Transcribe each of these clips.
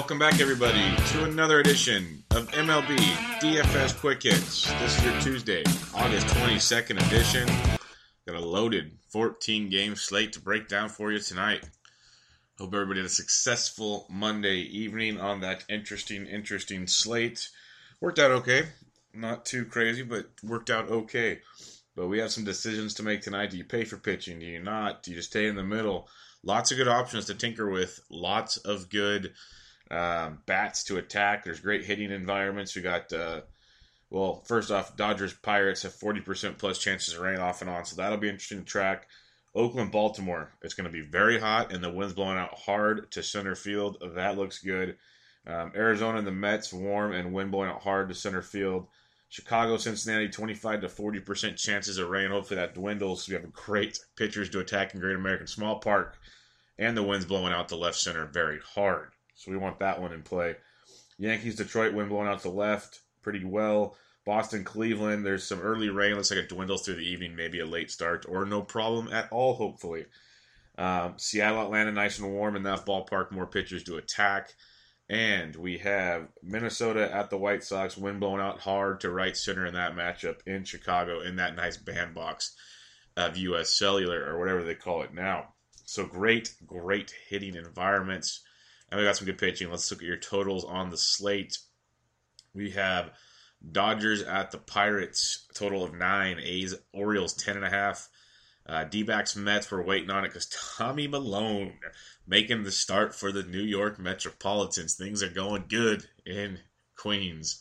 Welcome back, everybody, to another edition of MLB DFS Quick Hits. This is your Tuesday, August 22nd edition. Got a loaded 14 game slate to break down for you tonight. Hope everybody had a successful Monday evening on that interesting, interesting slate. Worked out okay. Not too crazy, but worked out okay. But we have some decisions to make tonight. Do you pay for pitching? Do you not? Do you just stay in the middle? Lots of good options to tinker with. Lots of good um, bats to attack. There's great hitting environments. We got, uh, well, first off, Dodgers Pirates have 40% plus chances of rain off and on, so that'll be interesting to track. Oakland Baltimore, it's going to be very hot, and the wind's blowing out hard to center field. That looks good. Um, Arizona and the Mets, warm and wind blowing out hard to center field. Chicago, Cincinnati, 25 to 40% chances of rain. Hopefully that dwindles. We have great pitchers to attack in Great American Small Park, and the wind's blowing out the left center very hard. So we want that one in play. Yankees, Detroit, wind blowing out to left pretty well. Boston, Cleveland, there's some early rain. Looks like it dwindles through the evening, maybe a late start, or no problem at all, hopefully. Um, Seattle, Atlanta, nice and warm in that ballpark. More pitchers to attack. And we have Minnesota at the White Sox, wind blowing out hard to right center in that matchup in Chicago in that nice bandbox of U.S. Cellular or whatever they call it now. So great, great hitting environments. And we got some good pitching. Let's look at your totals on the slate. We have Dodgers at the Pirates, total of nine. A's, Orioles, ten and a half. Uh, D-backs, Mets, we're waiting on it because Tommy Milone making the start for the New York Metropolitans. Things are going good in Queens.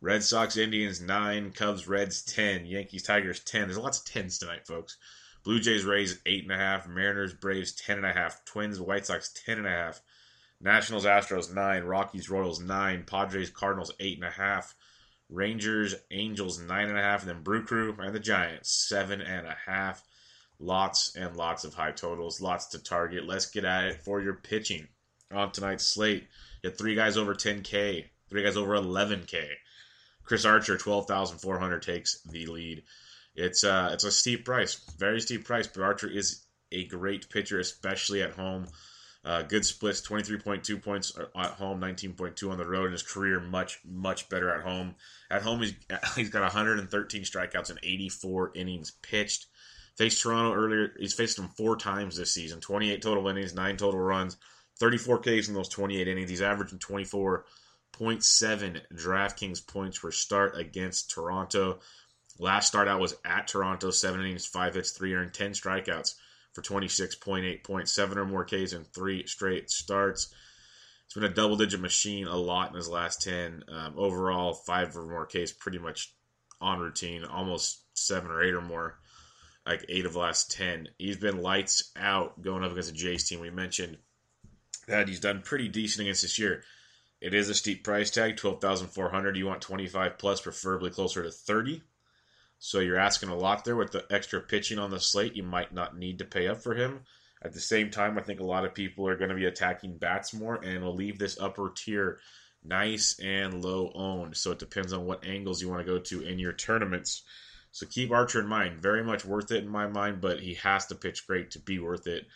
Red Sox, Indians, 9. Cubs, Reds, 10. Yankees, Tigers, 10. There's lots of 10s tonight, folks. Blue Jays, Rays, 8.5. Mariners, Braves, 10.5. Twins, White Sox, 10.5. Nationals, Astros, 9. Rockies, Royals, 9. Padres, Cardinals, 8.5. Rangers, Angels, 9.5. And then Brew Crew and the Giants, 7.5. Lots and lots of high totals, lots to target. Let's get at it for your pitching on tonight's slate. You had three guys over 10K, three guys over 11K. Chris Archer, 12,400 takes the lead. It's uh, it's a steep price, very steep price, but Archer is a great pitcher, especially at home. Uh, good splits, 23.2 points at home, 19.2 on the road. In his career, much, much better at home. At home, he's, he's got 113 strikeouts and 84 innings pitched. Faced Toronto earlier. He's faced them four times this season. 28 total innings, nine total runs, 34 Ks in those 28 innings. He's averaging 24.7 DraftKings points per start against Toronto. Last start out was at Toronto, seven innings, five hits, three earned, 10 strikeouts for 26.8 points, seven or more Ks in three straight starts. It's been a double digit machine a lot in his last 10. Um, overall, five or more Ks pretty much on routine, almost seven or eight or more like eight of the last ten. He's been lights out going up against the Jays team. We mentioned that he's done pretty decent against this year. It is a steep price tag, twelve thousand four hundred. You want twenty five plus, preferably closer to thirty. So you're asking a lot there with the extra pitching on the slate. You might not need to pay up for him. At the same time, I think a lot of people are going to be attacking bats more, and will leave this upper tier nice and low owned. So it depends on what angles you want to go to in your tournaments. So keep Archer in mind. Very much worth it in my mind, but he has to pitch great to be worth it.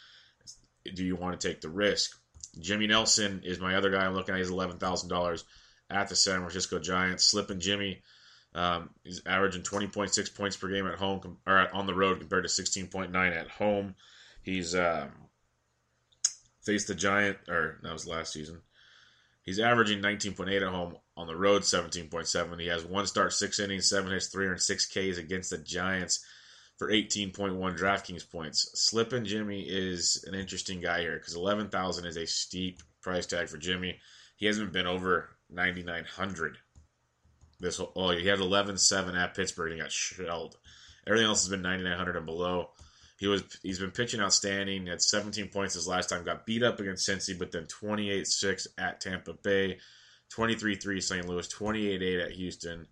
Do you want to take the risk? Jimmy Nelson is my other guy I'm looking at. He's $11,000 at the San Francisco Giants. Slipping Jimmy. Um, he's averaging 20.6 points per game at home or on the road compared to 16.9 at home. He's um, faced the Giant, or that was last season. He's averaging 19.8 at home on the road, 17.7. He has one start, six innings, seven hits, 306 Ks against the Giants for 18.1 DraftKings points. Slippin' Jimmy is an interesting guy here because 11,000 is a steep price tag for Jimmy. He hasn't been over 9,900. This whole, oh, he had 11-7 at Pittsburgh and he got shelled. Everything else has been 9,900 and below. He was he's been pitching outstanding. Had 17 points his last time. Got beat up against Cincy, but then 28-6 at Tampa Bay, 23-3 St. Louis, 28-8 at Houston.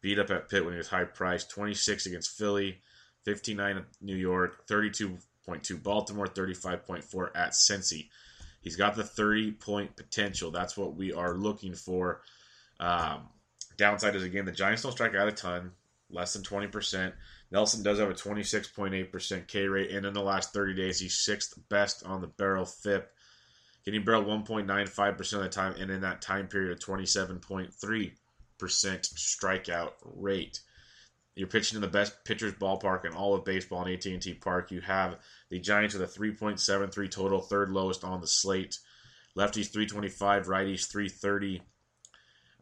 Beat up at Pitt when he was high priced. 26 against Philly, 59 at New York, 32.2 Baltimore, 35.4 at Cincy. He's got the 30 point potential. That's what we are looking for. Um, downside is again the Giants don't strike out a ton, less than 20%. Nelson does have a 26.8% K rate, and in the last 30 days, he's sixth best on the barrel FIP, getting barreled 1.95% of the time, and in that time period, a 27.3% strikeout rate. You're pitching in the best pitcher's ballpark in all of baseball in AT&T Park. You have the Giants with a 3.73 total, third lowest on the slate. Lefties 325, righties 330.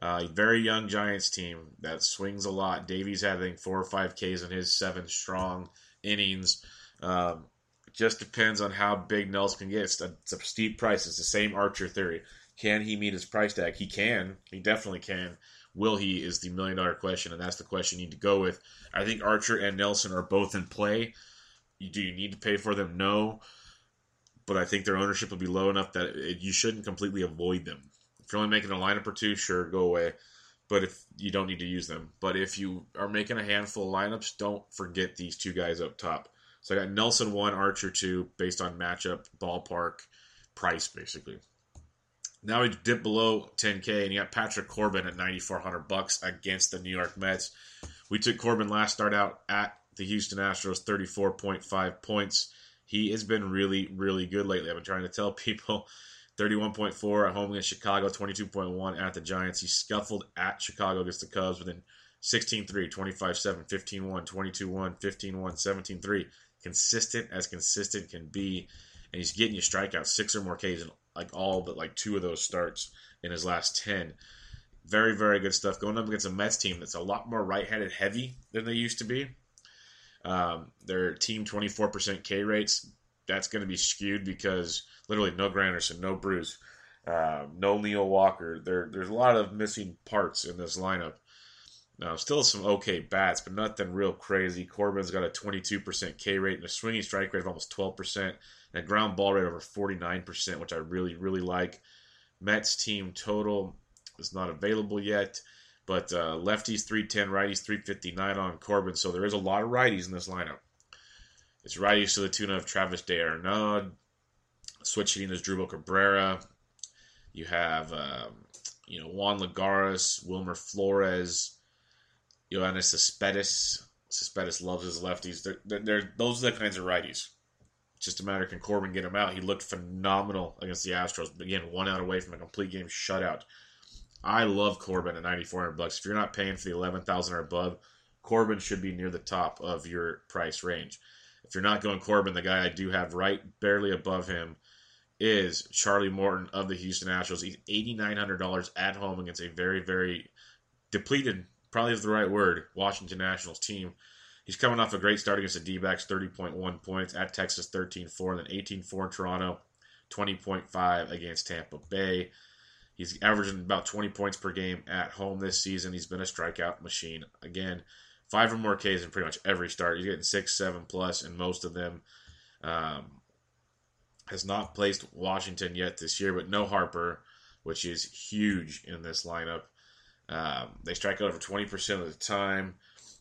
Uh, very young Giants team that swings a lot. Davies having four or five Ks in his seven strong innings. Um, just depends on how big Nelson can get. It's a, it's a steep price. It's the same Archer theory. Can he meet his price tag? He can. He definitely can. Will he is the million dollar question, and that's the question you need to go with. I think Archer and Nelson are both in play. Do you need to pay for them? No. But I think their ownership will be low enough that it, you shouldn't completely avoid them. If you're only making a lineup or two, sure, go away. But if you don't need to use them, but if you are making a handful of lineups, don't forget these two guys up top. So I got Nelson one, Archer two, based on matchup, ballpark, price, basically. Now we dip below 10K, and you got Patrick Corbin at 9,400 bucks against the New York Mets. We took Corbin last start out at the Houston Astros, 34.5 points. He has been really, really good lately. I've been trying to tell people 31.4 at home against Chicago, 22.1 at the Giants. He scuffled at Chicago against the Cubs within 16 3, 25 7, 15 1, 22 1, 15 1, 17 3. Consistent as consistent can be. And he's getting you strikeouts, six or more Ks in like all but like two of those starts in his last 10. Very, very good stuff. Going up against a Mets team that's a lot more right handed heavy than they used to be. Um, their team 24% K rates, that's going to be skewed because literally no Granderson, no Bruce, uh, no Neil Walker. There, there's a lot of missing parts in this lineup. Now, still some okay bats, but nothing real crazy. Corbin's got a 22% K rate and a swinging strike rate of almost 12%, and a ground ball rate over 49%, which I really, really like. Mets team total is not available yet, but uh, lefties 310, righties 359 on Corbin, so there is a lot of righties in this lineup. It's righties to the tune of Travis d'Arnaud, switch hitting is Drubal Cabrera. You have, um, you know, Juan Lagares, Wilmer Flores, Yoenis Cespedes. Cespedes loves his lefties. They're, they're, those are the kinds of righties. It's just a matter can Corbin get him out. He looked phenomenal against the Astros. Again, one out away from a complete game shutout. I love Corbin at 9400 bucks. If you're not paying for the 11,000 or above, Corbin should be near the top of your price range. If you're not going Corbin, the guy I do have right barely above him is Charlie Morton of the Houston Astros. He's $8,900 at home against a very, very depleted, probably is the right word, Washington Nationals team. He's coming off a great start against the D backs, 30.1 points, at Texas, 13 4, then 18 4 in Toronto, 20.5 against Tampa Bay. He's averaging about 20 points per game at home this season. He's been a strikeout machine. Again, five or more Ks in pretty much every start. He's getting six, seven plus in most of them. Um, has not placed Washington yet this year, but no Harper, which is huge in this lineup. Um, they strike out over 20% of the time.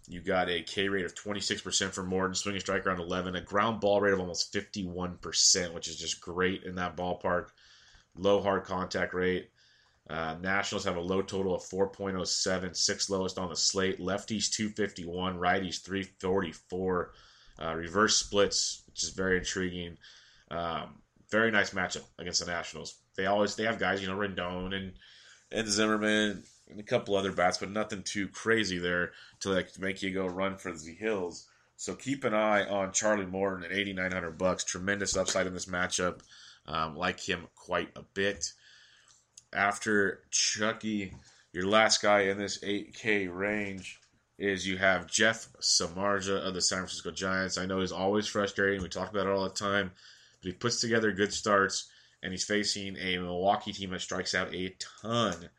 You got a K rate of 26% for Morton, swinging strike around 11, a ground ball rate of almost 51%, which is just great in that ballpark. Low hard contact rate. Uh, Nationals have a low total of 4.07, sixth lowest on the slate. Lefties 251, righties 344. Uh, reverse splits, which is very intriguing. Um, very nice matchup against the Nationals. They always they have guys, you know, Rendon and and Zimmerman and a couple other bats, but nothing too crazy there to like make you go run for the hills. So keep an eye on Charlie Morton at 8,900 bucks. Tremendous upside in this matchup. Um, like him quite a bit. After Chucky, your last guy in this 8K range is you have Jeff Samardzija of the San Francisco Giants. I know he's always frustrating. We talk about it all the time, but he puts together good starts, and he's facing a Milwaukee team that strikes out a ton.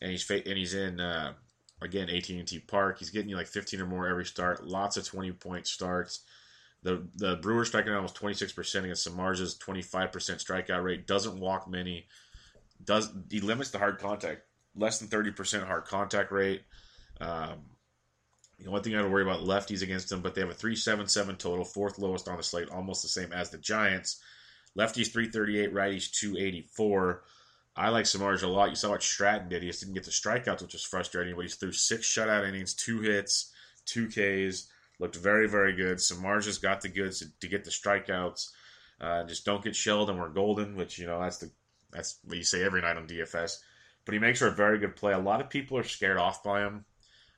And he's fa- and he's in uh, again AT&T Park. He's getting you like 15 or more every start. Lots of 20 point starts. The the Brewers striking out almost 26% against Samardzija's 25% strikeout rate. Doesn't walk many. Does he limits the hard contact? Less than 30% hard contact rate. Um, the only thing I have to worry about lefties against them, but they have a 377 total, fourth lowest on the slate, almost the same as the Giants. Lefties 338, righties 284. I like Samardzija a lot. You saw what Stratton did. He just didn't get the strikeouts, which was frustrating, but he threw six shutout innings, two hits, two Ks. Looked very, very good. Samardzija's got the goods to, to get the strikeouts. Uh, just don't get shelled and we're golden, which, you know, that's the that's what you say every night on DFS. But he makes for a very good play. A lot of people are scared off by him.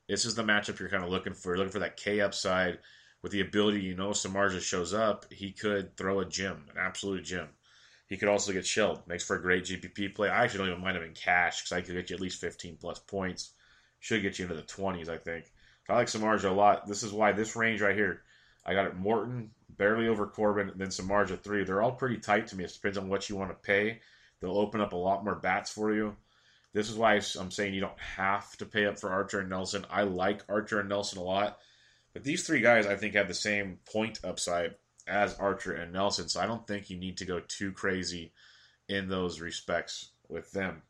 This is the matchup you're kind of looking for. You're looking for that K upside with the ability, you know, Samardzija shows up, he could throw a gem, an absolute gem. He could also get shelled. Makes for a great GPP play. I actually don't even mind him in cash because I could get you at least 15 plus points. Should get you into the 20s, I think. I like Samardzija a lot. This is why this range right here, I got it Morton, barely over Corbin, and then Samardzija 3. They're all pretty tight to me. It depends on what you want to pay. They'll open up a lot more bats for you. This is why I'm saying you don't have to pay up for Archer and Nelson. I like Archer and Nelson a lot. But these three guys, I think, have the same point upside as Archer and Nelson. So I don't think you need to go too crazy in those respects with them.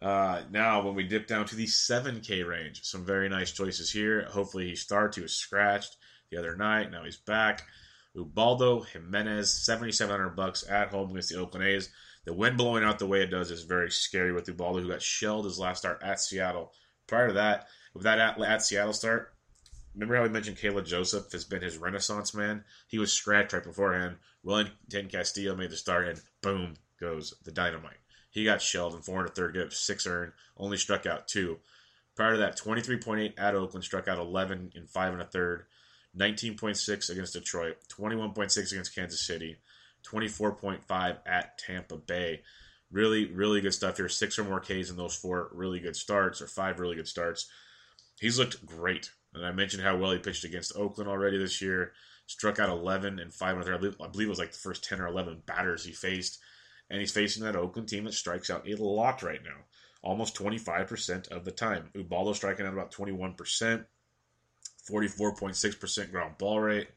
Uh, now, when we dip down to the 7K range, some very nice choices here. Hopefully, he starts. He was scratched the other night. Now he's back. Ubaldo Jimenez, 7700 bucks at home against the Oakland A's. The wind blowing out the way it does is very scary with Ubaldo, who got shelled his last start at Seattle. Prior to that, with that at, at Seattle start, remember how we mentioned Caleb Joseph has been his renaissance man? He was scratched right beforehand. Wellington Castillo made the start, and boom goes the dynamite. He got shelled in four and a third, gave six earned, only struck out two. Prior to that, 23.8 at Oakland, struck out 11 in five and a third, 19.6 against Detroit, 21.6 against Kansas City, 24.5 at Tampa Bay. Really, really good stuff here. Six or more Ks in those four really good starts, or five really good starts. He's looked great. And I mentioned how well he pitched against Oakland already this year. Struck out 11 and 5 and I believe, I believe it was like the first 10 or 11 batters he faced. And he's facing that Oakland team that strikes out a lot right now. Almost 25% of the time. Ubaldo striking out about 21%. 44.6% ground ball rate.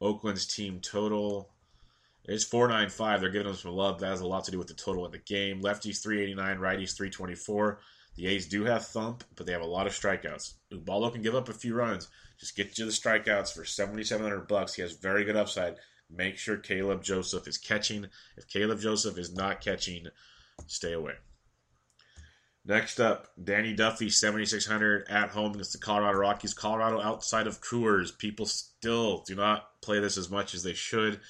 Oakland's team total is 495. They're giving them some love. That has a lot to do with the total in the game. Lefties 389, righties 324. The A's do have thump, but they have a lot of strikeouts. Ubaldo can give up a few runs. Just get you the strikeouts for 7700 bucks. He has very good upside. Make sure Caleb Joseph is catching. If Caleb Joseph is not catching, stay away. Next up, Danny Duffy, 7,600 at home against the Colorado Rockies. Colorado outside of Coors. People still do not play this as much as they should.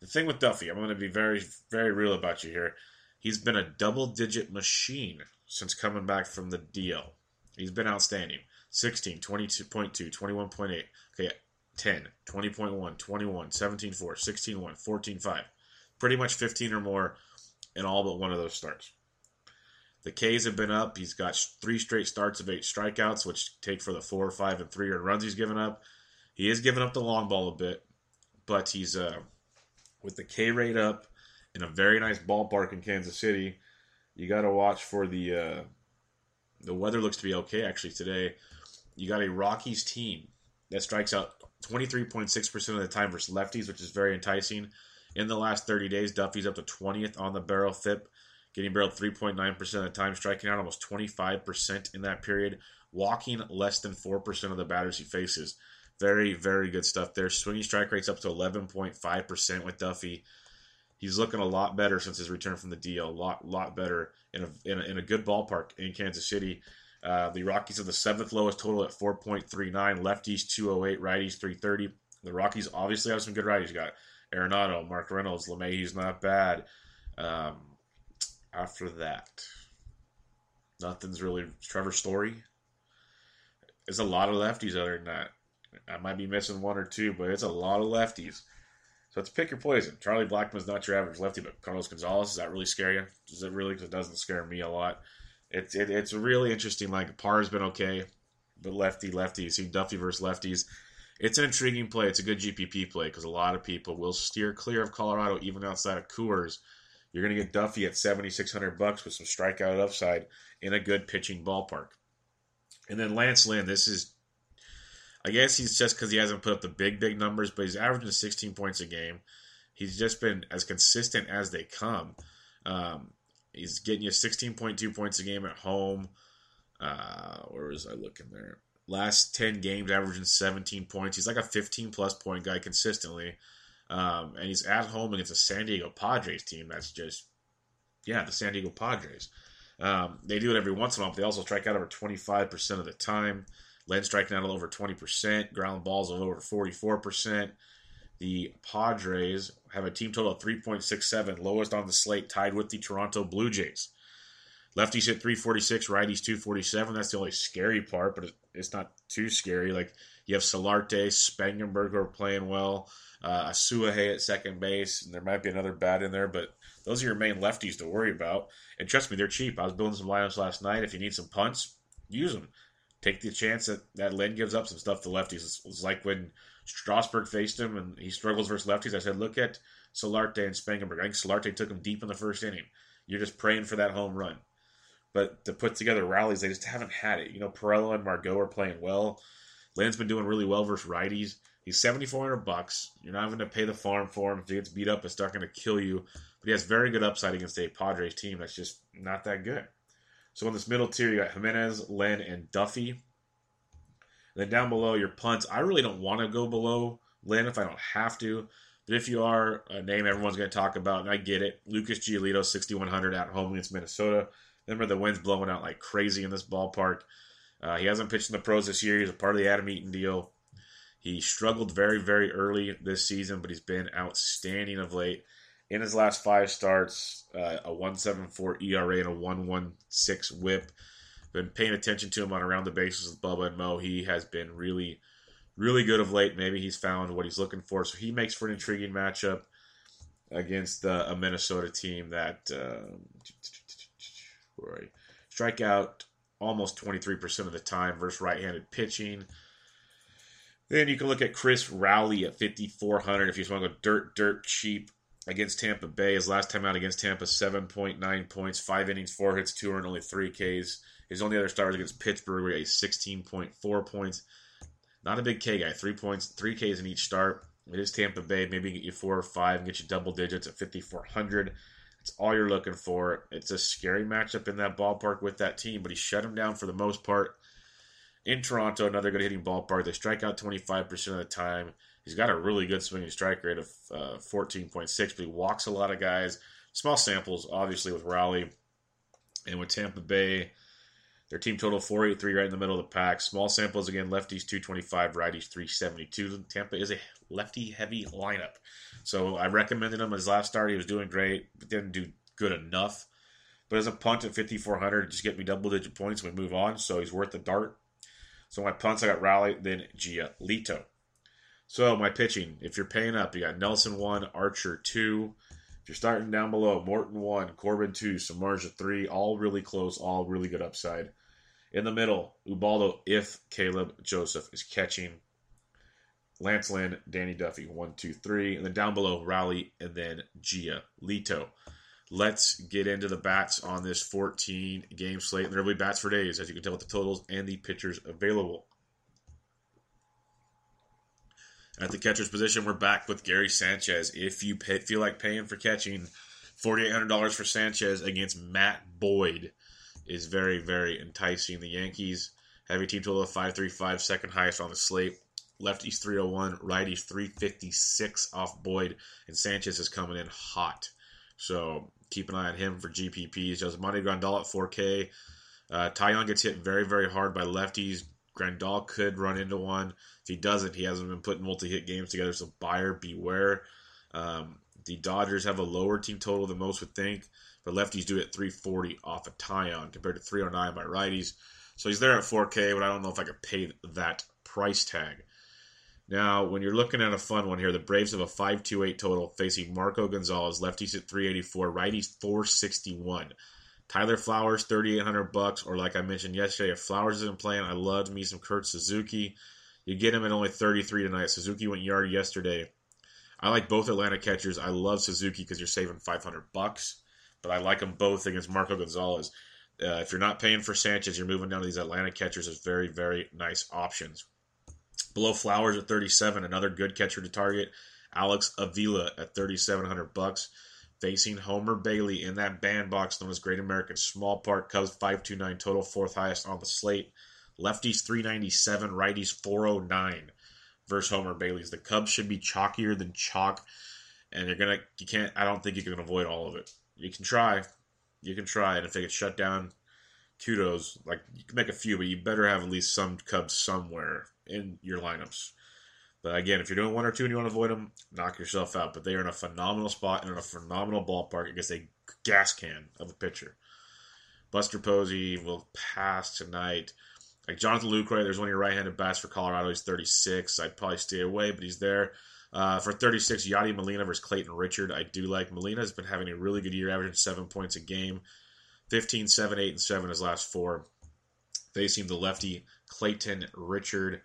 The thing with Duffy, I'm going to be very, very real about you here. He's been a double digit machine since coming back from the DL. He's been outstanding. 16, 22.2, 21.8, okay, 10, 20.1, 21, 17.4, 16.1, 14.5. Pretty much 15 or more in all but one of those starts. The K's have been up. He's got three straight starts of eight strikeouts, which take for the four, five, and three runs he's given up. He is giving up the long ball a bit, but he's uh, with the K rate up in a very nice ballpark in Kansas City. You got to watch for the uh, the weather looks to be okay actually today. You got a Rockies team that strikes out 23.6% of the time versus lefties, which is very enticing. In the last 30 days, Duffy's up to 20th on the barrel FIP getting barreled 3.9% of the time, striking out almost 25% in that period, walking less than 4% of the batters he faces. Very, very good stuff there. Swinging strike rates up to 11.5% with Duffy. He's looking a lot better since his return from the DL. A lot, lot better in a, in a, in a good ballpark in Kansas City. Uh, the Rockies have the seventh lowest total at 4.39. Lefties 208, righties 330. The Rockies obviously have some good righties. You got Arenado, Mark Reynolds, LeMahieu. He's not bad. Um, after that, nothing's really Trevor Story. There's a lot of lefties other than that. I might be missing one or two, but it's a lot of lefties. So it's pick your poison. Charlie Blackmon's not your average lefty, but Carlos Gonzalez, does that really scare you? Does it really? Because it doesn't scare me a lot. It's it, it's really interesting. Like Parra's been okay, but lefty lefty. You see Duffy versus lefties. It's an intriguing play. It's a good GPP play because a lot of people will steer clear of Colorado, even outside of Coors. You're going to get Duffy at 7,600 bucks with some strikeout upside in a good pitching ballpark. And then Lance Lynn, this is, I guess he's just because he hasn't put up the big, big numbers, but he's averaging 16 points a game. He's just been as consistent as they come. Um, he's getting you 16.2 points a game at home. Uh, where was I looking there? Last 10 games, averaging 17 points. He's like a 15 plus point guy consistently. Um, and he's at home against a San Diego Padres team that's just, yeah, the San Diego Padres. Um, they do it every once in a while, but they also strike out over 25% of the time. Lynn striking out over 20%, ground balls of over 44%. The Padres have a team total of 3.67, lowest on the slate, tied with the Toronto Blue Jays. Lefties hit 346, righties 247. That's the only scary part, but it's not too scary. Like you have Solarte, Spangenberg are playing well, uh, Asuaje at second base, and there might be another bat in there, but those are your main lefties to worry about. And trust me, they're cheap. I was building some lineups last night. If you need some punts, use them. Take the chance that that Lynn gives up some stuff to lefties. It's, it's like when Strasburg faced him and he struggles versus lefties. I said, look at Solarte and Spangenberg. I think Solarte took him deep in the first inning. You're just praying for that home run. But to put together rallies, they just haven't had it. You know, Pirela and Margot are playing well. Lynn's been doing really well versus righties. He's seventy four hundred bucks. You're not having to pay the farm for him. If he gets beat up, it's not going to kill you. But he has very good upside against a Padres team that's just not that good. So in this middle tier, you got Jimenez, Lynn, and Duffy. And then down below, your punts. I really don't want to go below Len if I don't have to. But if you are a name everyone's going to talk about, and I get it, Lucas Giolito, 6,100 at home against Minnesota. Remember, the wind's blowing out like crazy in this ballpark. Uh, he hasn't pitched in the pros this year. He's a part of the Adam Eaton deal. He struggled very, very early this season, but he's been outstanding of late. In his last five starts, uh, a 1.74 ERA and a 1.16 WHIP. Been paying attention to him on around the bases with Bubba and Mo. He has been really, really good of late. Maybe he's found what he's looking for. So he makes for an intriguing matchup against uh, a Minnesota team that uh, strike out almost 23% of the time versus right-handed pitching. Then you can look at Chris Rowley at 5,400 if you just want to go dirt, dirt cheap against Tampa Bay. His last time out against Tampa, 7.9 points, five innings, four hits, two earned, only three Ks. His only other start against Pittsburgh, where he 16.4 points. Not a big K guy, three points, three Ks in each start. It is Tampa Bay. Maybe get you four or five and get you double digits at 5,400. It's all you're looking for. It's a scary matchup in that ballpark with that team, but he shut him down for the most part. In Toronto, another good hitting ballpark. They strike out 25% of the time. He's got a really good swinging strike rate of uh, 14.6, but he walks a lot of guys. Small samples, obviously, with Rowley. And with Tampa Bay, their team total 483 right in the middle of the pack. Small samples again, lefties 225, righties 372. Tampa is a lefty heavy lineup. So I recommended him his last start. He was doing great, but didn't do good enough. But as a punt at 5,400, just get me double digit points. We move on. So he's worth the dart. So my punts, I got Rowley, then Giolito. So my pitching, if you're paying up, you got Nelson 1, Archer 2. If you're starting down below, Morton 1, Corbin 2, Samardzija 3. All really close, all really good upside. In the middle, Ubaldo if Caleb Joseph is catching. Lance Lynn, Danny Duffy, one, two, three. And then down below, Rowley, and then Gia Lito. Let's get into the bats on this 14 game slate. And there will be bats for days, as you can tell with the totals and the pitchers available. At the catcher's position, we're back with Gary Sanchez. If you pay, feel like paying for catching, $4,800 for Sanchez against Matt Boyd is very, very enticing. The Yankees have a team total of 535, second highest on the slate. Lefties 301, righties 356 off Boyd, and Sanchez is coming in hot. So keep an eye on him for GPPs. Yasmani Grandal at 4K. Uh, Taillon gets hit very, very hard by lefties. Grandal could run into one. If he doesn't, he hasn't been putting multi-hit games together, so buyer beware. Um, the Dodgers have a lower team total than most would think, but lefties do it 340 off a Taillon compared to 309 by righties. So he's there at 4K, but I don't know if I could pay that price tag. Now, when you're looking at a fun one here, the Braves have a 528 total facing Marco Gonzalez, lefties at 384, righties 461. Tyler Flowers, 3800 bucks, or like I mentioned yesterday, if Flowers isn't playing, I love me some Kurt Suzuki. You get him at only 33 tonight. Suzuki went yard yesterday. I like both Atlanta catchers. I love Suzuki because you're saving 500 bucks, but I like them both against Marco Gonzalez. Uh, if you're not paying for Sanchez, you're moving down to these Atlanta catchers as very, very nice options. Below Flowers at 37, another good catcher to target. Alex Avila at 3,700 bucks, facing Homer Bailey in that bandbox known as Great American Small Park. Cubs 529 total, fourth highest on the slate. Lefties 397, righties 409 versus Homer Bailey's. The Cubs should be chalkier than chalk, and you're gonna you can't. I don't think you can avoid all of it. You can try, you can try, and if they get shut down, kudos. Like you can make a few, but you better have at least some Cubs somewhere in your lineups. But again, if you're doing one or two and you want to avoid them, knock yourself out. But they are in a phenomenal spot and in a phenomenal ballpark against a gas can of a pitcher. Buster Posey will pass tonight. Like Jonathan Lucroy, there's one of your right-handed bats for Colorado. He's 36. I'd probably stay away, but he's there. Uh, for 36, Yadi Molina versus Clayton Richard. I do like Molina has been having a really good year, averaging seven points a game, 15, 7, 8, and 7 his last four. Facing the lefty Clayton Richard.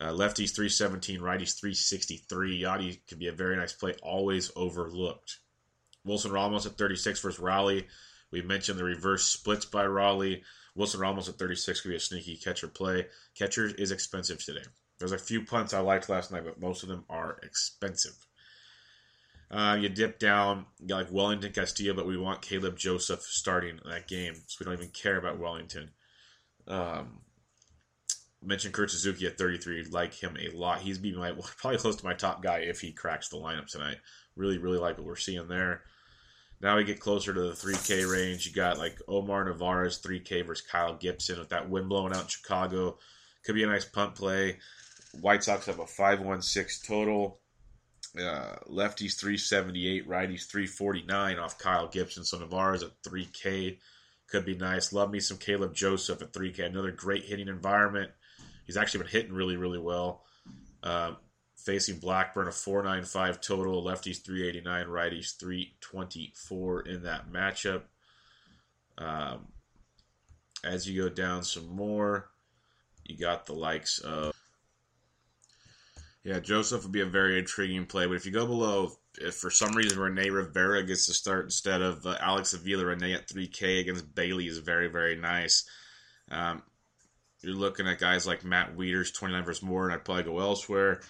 Uh, lefties 317, righties 363. Yadi could be a very nice play, always overlooked. Wilson Ramos at 36 versus Rowley. We mentioned the reverse splits by Rowley. Wilson Ramos at 36 could be a sneaky catcher play. Catcher is expensive today. There's a few punts I liked last night, but most of them are expensive. Uh, you dip down, you got like Wellington Castillo, but we want Caleb Joseph starting that game, so we don't even care about Wellington. Um, mentioned Kurt Suzuki at 33. Like him a lot. He's be my probably close to my top guy if he cracks the lineup tonight. Really, really like what we're seeing there. Now we get closer to the 3K range. You got like Omar Narvaez 3K versus Kyle Gibson with that wind blowing out in Chicago. Could be a nice punt play. White Sox have a 516 total. Uh, lefties 378, righties 349 off Kyle Gibson. So Narvaez at 3K could be nice. Love me some Caleb Joseph at 3K. Another great hitting environment. He's actually been hitting really, really well. Uh, facing Blackburn, a 495 total. Lefties 389, righties 324 in that matchup. Um, as you go down some more, you got the likes of. Yeah, Joseph would be a very intriguing play, but if you go below, if for some reason Rene Rivera gets to start instead of uh, Alex Avila, Rene at 3K against Bailey is very, very nice. Um, you're looking at guys like Matt Wieters, 29 versus more, and I'd probably go elsewhere.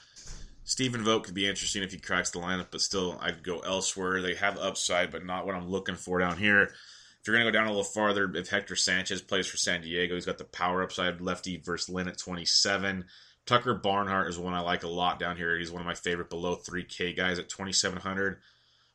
Stephen Vogt could be interesting if he cracks the lineup, but still, I'd go elsewhere. They have upside, but not what I'm looking for down here. If you're going to go down a little farther, if Hector Sanchez plays for San Diego, he's got the power upside lefty versus Lynn at 27. Tucker Barnhart is one I like a lot down here. He's one of my favorite below 3K guys at 2,700.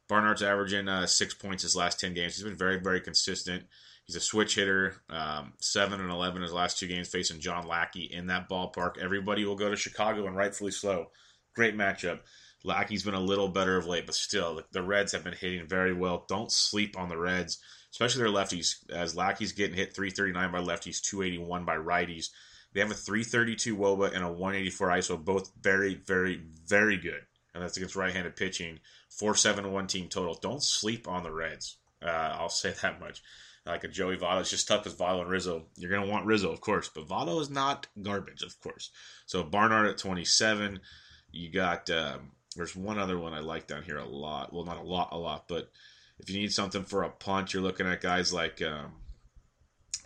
Barnhart's averaging uh, six points his last 10 games. He's been very, very consistent. He's a switch hitter. Um, seven and eleven his last two games facing John Lackey in that ballpark. Everybody will go to Chicago, and rightfully so. Great matchup. Lackey's been a little better of late, but still, the Reds have been hitting very well. Don't sleep on the Reds, especially their lefties. As Lackey's getting hit 339 by lefties, 281 by righties. They have a 332 WOBA and a 184 ISO, both very, very, very good. And that's against right-handed pitching. 4-7-1 team total. Don't sleep on the Reds. Uh, I'll say that much like a Joey Votto. It's just tough with Votto and Rizzo. You're going to want Rizzo, of course, but Votto is not garbage, of course. So Barnhart at 27. You got, um, there's one other one I like down here a lot. Well, not a lot, a lot, but if you need something for a punch, you're looking at guys like um,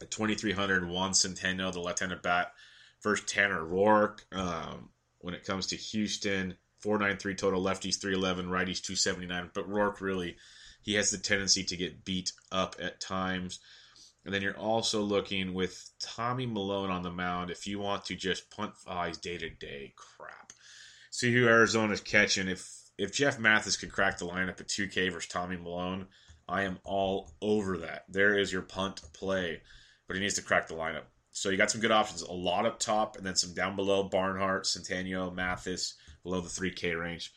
a 2300 Juan Centeno, the left-handed bat. First Tanner Roark. Um, when it comes to Houston, 493 total, lefties 311, righties 279. But Roark really he has the tendency to get beat up at times. And then you're also looking with Tommy Milone on the mound if you want to just punt. He's day to day crap. See who Arizona's catching. If if Jeff Mathis could crack the lineup at 2K versus Tommy Milone, I am all over that. There is your punt play, but he needs to crack the lineup. So you got some good options. A lot up top, and then some down below. Barnhart, Centeno, Mathis, below the 3K range.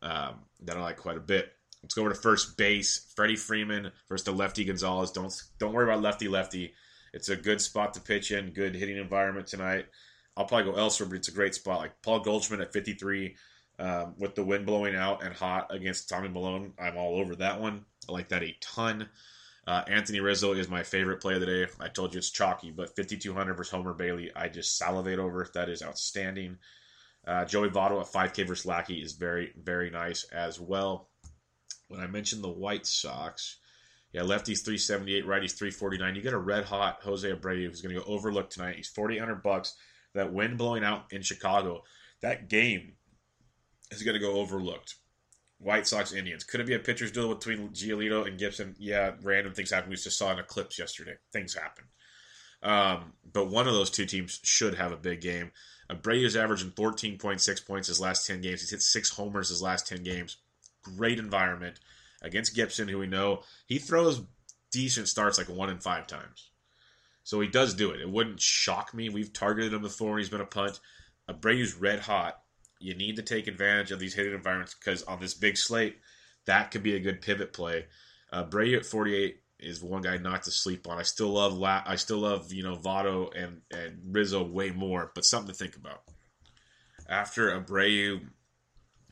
Um, that I like quite a bit. Let's go over to first base. Freddie Freeman versus the lefty Gonzalez. Don't don't worry about lefty lefty. It's a good spot to pitch in. Good hitting environment tonight. I'll probably go elsewhere, but it's a great spot. Like Paul Goldschmidt at 53 um, with the wind blowing out and hot against Tommy Milone. I'm all over that one. I like that a ton. Uh, Anthony Rizzo is my favorite play of the day. I told you it's chalky, but 5,200 versus Homer Bailey, I just salivate over. That is outstanding. Uh, Joey Votto at 5K versus Lackey is very, very nice as well. When I mentioned the White Sox, yeah, lefties 378, righties 349. You get a red hot Jose Abreu who's going to go overlooked tonight. He's 4,800 bucks. That wind blowing out in Chicago, that game is going to go overlooked. White Sox Indians. Could it be a pitcher's duel between Giolito and Gibson? Yeah, random things happen. We just saw an eclipse yesterday. Things happen. Um, but one of those two teams should have a big game. Abreu's averaging 14.6 points his last 10 games. He's hit six homers his last 10 games. Great environment against Gibson, who we know he throws decent starts like one in five times. So he does do it. It wouldn't shock me. We've targeted him before and he's been a punt. Abreu's red hot. You need to take advantage of these hitting environments because on this big slate, that could be a good pivot play. Uh, Brady at 48 is one guy not to sleep on. I still love La- I still love you know Votto and and Rizzo way more, but something to think about. After Abreu,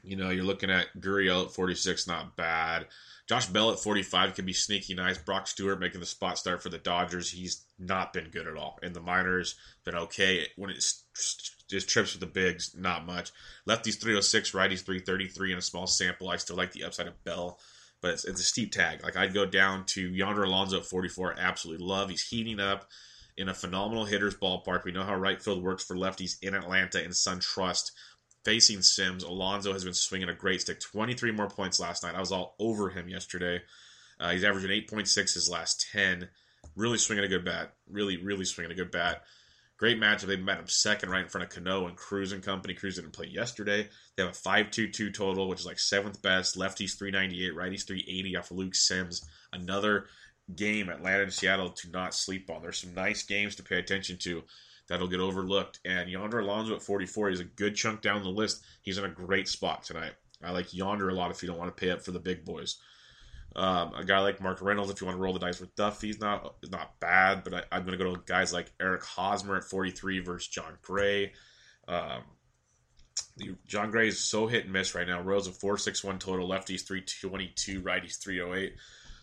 you know you're looking at Gurriel at 46, not bad. Josh Bell at 45 can be sneaky nice. Brock Stewart making the spot start for the Dodgers. He's not been good at all. In the minors, been okay. When it's just trips with the bigs, not much. Lefties 306, righties 333 in a small sample. I still like the upside of Bell, but it's, it's a steep tag. Like I'd go down to Yonder Alonso at 44. Absolutely love. He's heating up in a phenomenal hitter's ballpark. We know how right field works for lefties in Atlanta in SunTrust facing Sims. Alonso has been swinging a great stick. 23 more points last night. I was all over him yesterday. Uh, he's averaging 8.6 his last 10. Really swinging a good bat. Really, really swinging a good bat. Great matchup. They met him second right in front of Cano and Cruz and company. Cruz didn't play yesterday. They have a 5-2-2 total, which is like seventh best. Lefties 398, righties 380 off of Luke Sims. Another game, Atlanta and Seattle, to not sleep on. There's some nice games to pay attention to that'll get overlooked. And Yonder Alonso at 44, he's a good chunk down the list. He's in a great spot tonight. I like Yonder a lot if you don't want to pay up for the big boys. Um, a guy like Mark Reynolds, if you want to roll the dice with Duff, he's not not bad. But I, am going to go to guys like Eric Hosmer at 43 versus Jon Gray. Um, the, Jon Gray is so hit and miss right now. Rose a 461 total, lefties 322, righties 308.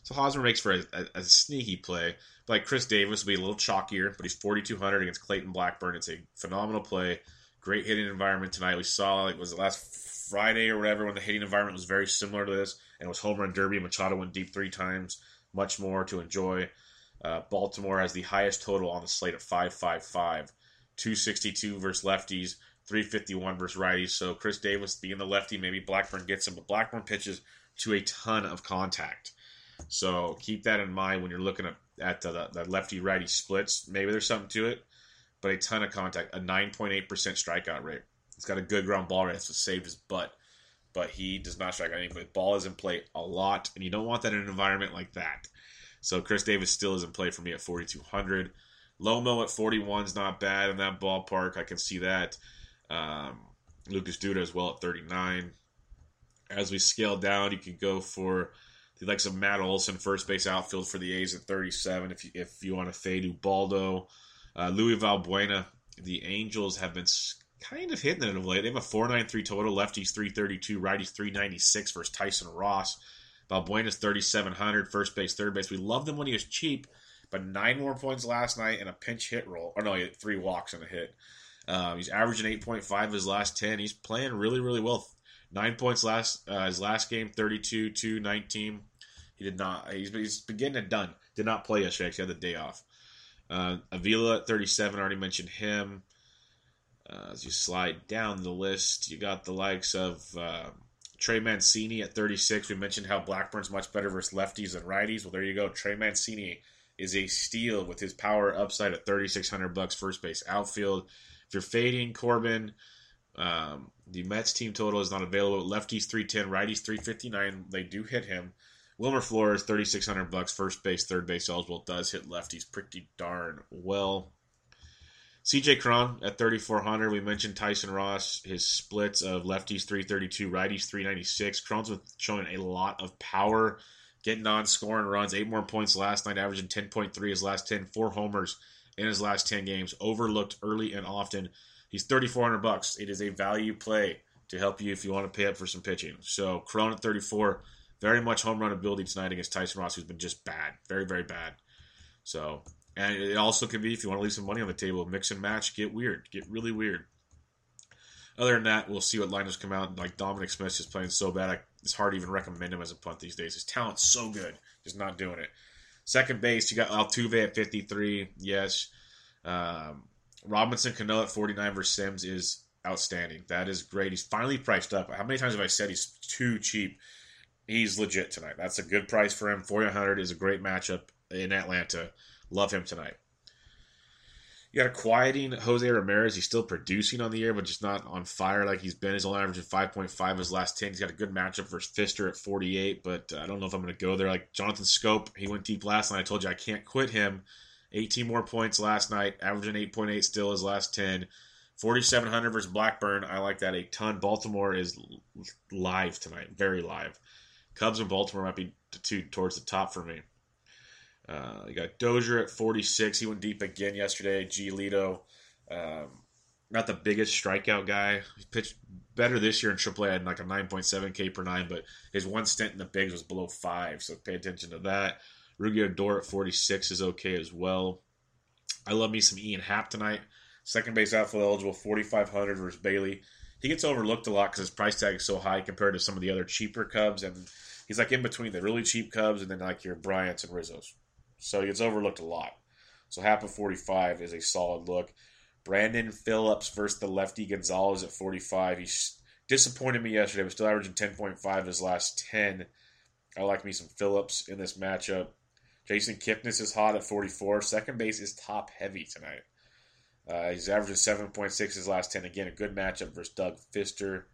So Hosmer makes for a, a, a sneaky play. But Like Chris Davis will be a little chalkier, but he's 4,200 against Clayton Blackburn. It's a phenomenal play. Great hitting environment tonight. We saw it was the last Friday or whatever when the hitting environment was very similar to this, and it was home run derby. Machado went deep three times. Much more to enjoy. Uh, Baltimore has the highest total on the slate at 555. 262 versus lefties, 351 versus righties. So Chris Davis being the lefty, maybe Blackburn gets him, but Blackburn pitches to a ton of contact. So keep that in mind when you're looking at, the, the lefty righty splits. Maybe there's something to it, but a ton of contact, a 9.8% strikeout rate. He's got a good ground ball rate. What saved his butt. But he does not strike out anybody. Ball is in play a lot, and you don't want that in an environment like that. So Chris Davis still is in play for me at 4,200. Lomo at 41 is not bad in that ballpark. I can see that. Um, Lucas Duda as well at 39. As we scale down, you could go for the likes of Matt Olson, first base outfield for the A's at 37. If you, if you want to fade Ubaldo, uh, Luis Valbuena, the Angels have been kind of hitting it of late. They have a 493 total, lefties 332, righties 396 versus Tyson Ross. Valbuena's 3,700, first base, third base. We loved him when he was cheap, but nine more points last night and a pinch hit role. Or no, he had three walks and a hit. Um, he's averaging 8.5 his last 10. He's playing really, really well. Nine points last uh, his last game, 32 2 19. He did not. He's, he's been getting it done. Did not play yesterday. He had the day off. Uh, Avila at 37. Already mentioned him. Uh, as you slide down the list, you got the likes of uh, Trey Mancini at 36. We mentioned how Blackburn's much better versus lefties than righties. Well, there you go. Trey Mancini, is a steal with his power upside at 3600 bucks first base outfield. If you're fading Corbin, um, the Mets team total is not available. Lefties 310, righties 359. They do hit him. Wilmer Flores 3600 bucks first base, third base eligible does hit lefties pretty darn well. CJ Cron at 3,400. We mentioned Tyson Ross, his splits of lefties 332, righties 396. Cron's with showing a lot of power, getting on, scoring runs. Eight more points last night, averaging 10.3 his last 10, four homers in his last 10 games. Overlooked early and often. He's 3,400 bucks. It is a value play to help you if you want to pay up for some pitching. So Cron at 34, very much home run ability tonight against Tyson Ross, who's been just bad, very, very bad. So and it also could be if you want to leave some money on the table, mix and match, get weird, get really weird. Other than that, we'll see what lineups come out. Like Dominic Smith is playing so bad, it's hard to even recommend him as a punt these days. His talent's so good, just not doing it. Second base, you got Altuve at 53. Yes. Um, Robinson Cano at 49 versus Sims is outstanding. That is great. He's finally priced up. How many times have I said he's too cheap? He's legit tonight. That's a good price for him. 4,100 is a great matchup in Atlanta. Love him tonight. You got a quieting Jose Ramirez. He's still producing on the air, but just not on fire like he's been. He's only averaging 5.5 his last 10. He's got a good matchup versus Fister at 48, but uh, I don't know if I'm going to go there. Like Jonathan Schoop, he went deep last night. I told you I can't quit him. 18 more points last night, averaging 8.8 still his last 10. 4,700 versus Blackburn. I like that a ton. Baltimore is live tonight, very live. Cubs and Baltimore might be two towards the top for me. Uh, you got Dozier at 46. He went deep again yesterday. Giolito, um, not the biggest strikeout guy. He pitched better this year in AAA. Had like a 9.7 K per nine, but his one stint in the bigs was below five. So pay attention to that. Rougned Odor at 46 is okay as well. I love me some Ian Happ tonight. Second base outfield eligible, 4,500 versus Bailey. He gets overlooked a lot because his price tag is so high compared to some of the other cheaper Cubs, and he's like in between the really cheap Cubs and then like your Bryants and Rizzos. So he gets overlooked a lot. So half of 45 is a solid look. Brandon Phillips versus the lefty Gonzalez at 45. He disappointed me yesterday, but still averaging 10.5 his last 10. I like me some Phillips in this matchup. Jason Kipnis is hot at 44. Second base is top heavy tonight. Uh, he's averaging 7.6 his last 10. Again, a good matchup versus Doug Fister.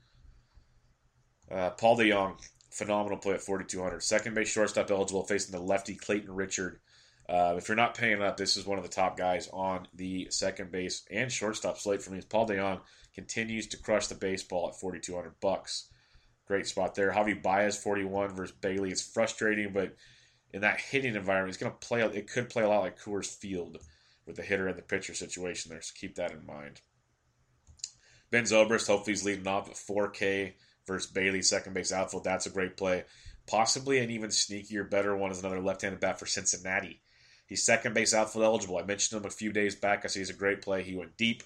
Uh, Paul DeJong, phenomenal play at 4,200. Second base shortstop eligible, facing the lefty Clayton Richard. Uh, if you're not paying up, this is one of the top guys on the second base and shortstop slate for me. Paul DeJong continues to crush the baseball at 4,200 bucks. Great spot there. Javi Baez 41 versus Bailey. It's frustrating, but in that hitting environment, it's going to play. It could play a lot like Coors Field with the hitter and the pitcher situation there. So keep that in mind. Ben Zobrist, hopefully he's leading off at 4K versus Bailey, second base outfield. That's a great play. Possibly an even sneakier, better one is another left-handed bat for Cincinnati. He's second base outfield eligible. I mentioned him a few days back. I see he's a great play. He went deep.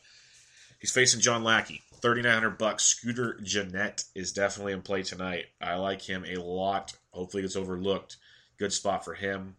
He's facing John Lackey. 3900 bucks. Scooter Gennett is definitely in play tonight. I like him a lot. Hopefully it's overlooked. Good spot for him.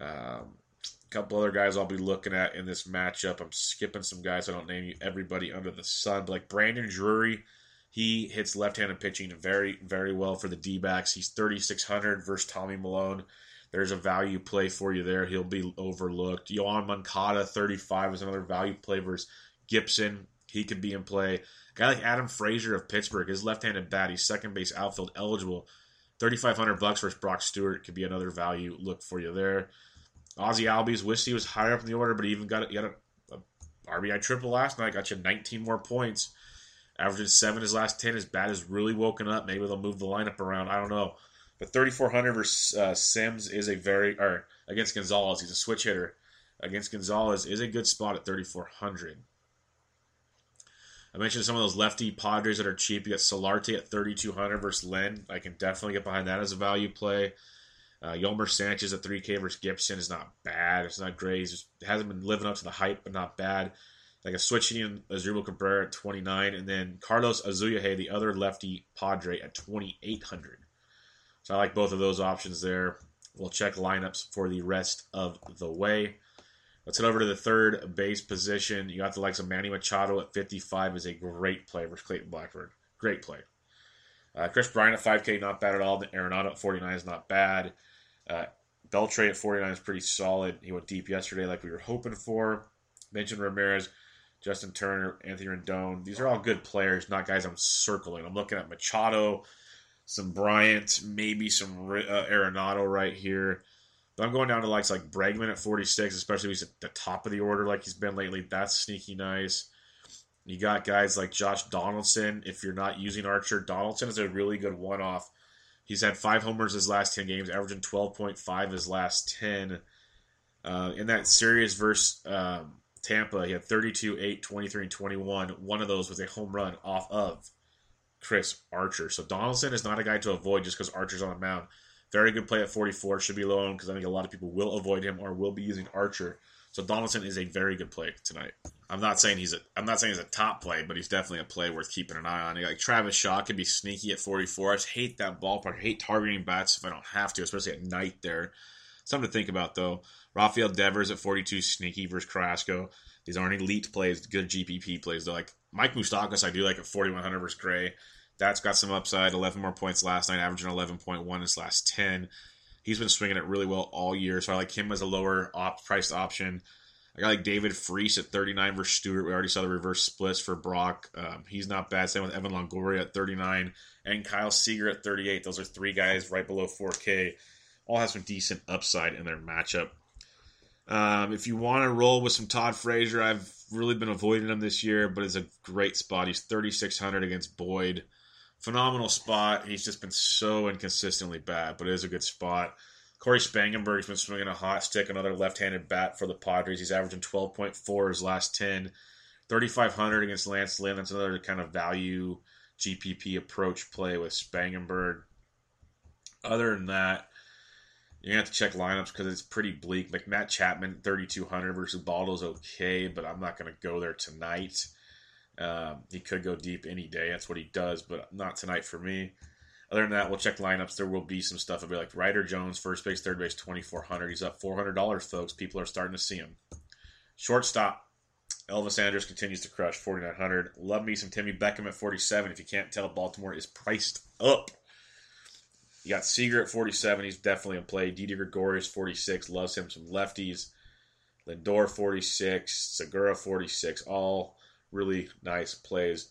Um, a couple other guys I'll be looking at in this matchup. I'm skipping some guys. I don't name you everybody under the sun. But like Brandon Drury, he hits left-handed pitching very, very well for the D-backs. He's 3600 versus Tommy Milone. There's a value play for you there. He'll be overlooked. Yoan Moncada, 35, is another value play versus Gibson. He could be in play. A guy like Adam Frazier of Pittsburgh, his left-handed bat, he's second base outfield eligible. 3500 bucks versus Brock Stewart could be another value look for you there. Ozzie Albies, wish he was higher up in the order, but he even got, got a, a RBI triple last night. Got you 19 more points. Averaging seven his last 10. His bat has really woken up. Maybe they'll move the lineup around. I don't know. But 3,400 versus uh, Sims is a very, or against Gonzalez, he's a switch hitter. Against Gonzalez is a good spot at 3,400. I mentioned some of those lefty Padres that are cheap. You got Solarte at 3,200 versus Lynn. I can definitely get behind that as a value play. Uh, Yolmer Sanchez at 3K versus Gibson is not bad. It's not great. He hasn't been living up to the hype, but not bad. Like a switching in Asdrubal Cabrera at 29, and then Carlos Asuaje, the other lefty Padre, at 2,800. So I like both of those options there. We'll check lineups for the rest of the way. Let's head over to the third base position. You got the likes of Manny Machado at 55 is a great play versus Clayton Blackford. Great play. Uh, Kris Bryant at 5K, not bad at all. Arenado at 49 is not bad. Uh, Beltre at 49 is pretty solid. He went deep yesterday, like we were hoping for. Mentioned Ramirez, Justin Turner, Anthony Rendon. These are all good players, not guys I'm circling. I'm looking at Machado, some Bryant, maybe some uh, Arenado right here. But I'm going down to likes like Bregman at 46, especially he's at the top of the order like he's been lately. That's sneaky nice. You got guys like Josh Donaldson. If you're not using Archer, Donaldson is a really good one off. He's had five homers his last 10 games, averaging 12.5 his last 10. Uh, in that series versus um, Tampa, he had 32, 8, 23, and 21. One of those was a home run off of Chris Archer. So Donaldson is not a guy to avoid just because Archer's on the mound. Very good play at 44. Should be low on because I think a lot of people will avoid him or will be using Archer. So Donaldson is a very good play tonight. I'm not saying he's a I'm not saying he's a top play, but he's definitely a play worth keeping an eye on. Like Travis Shaw could be sneaky at 44. I just hate that ballpark. I hate targeting bats if I don't have to, especially at night there. Something to think about though. Rafael Devers at 42, sneaky versus Carrasco. These aren't elite plays, good GPP plays They're Like Mike Moustakas, I do like at 4100 versus Gray. That's got some upside. 11 more points last night, averaging 11.1 his last 10. He's been swinging it really well all year, so I like him as a lower op- priced option. I got like David Freese at 39 versus Stewart. We already saw the reverse splits for Brock. Um, he's not bad. Same with Evan Longoria at 39 and Kyle Seager at 38. Those are three guys right below 4K. All have some decent upside in their matchup. Um, if you want to roll with some Todd Frazier, I've really been avoiding him this year, but it's a great spot. He's 3,600 against Boyd. Phenomenal spot. He's just been so inconsistently bad, but it is a good spot. Cory Spangenberg's been swinging a hot stick, another left-handed bat for the Padres. He's averaging 12.4 his last 10. 3,500 against Lance Lynn. That's another kind of value GPP approach play with Spangenberg. Other than that, you have to check lineups because it's pretty bleak. Like Matt Chapman, 3,200 versus Baldo's okay, but I'm not going to go there tonight. Um, he could go deep any day. That's what he does, but not tonight for me. Other than that, we'll check lineups. There will be some stuff. It'll be like Ryder Jones, first base, third base, 2400 He's up $400, folks. People are starting to see him. Shortstop, Elvis Andrus continues to crush, 4900 Love me some Timmy Beckham at 47 If you can't tell, Baltimore is priced up. You got Seager at 47. He's definitely in play. Didi Gregorius, 46. Loves him some lefties. Lindor, 46. Segura, 46. All really nice plays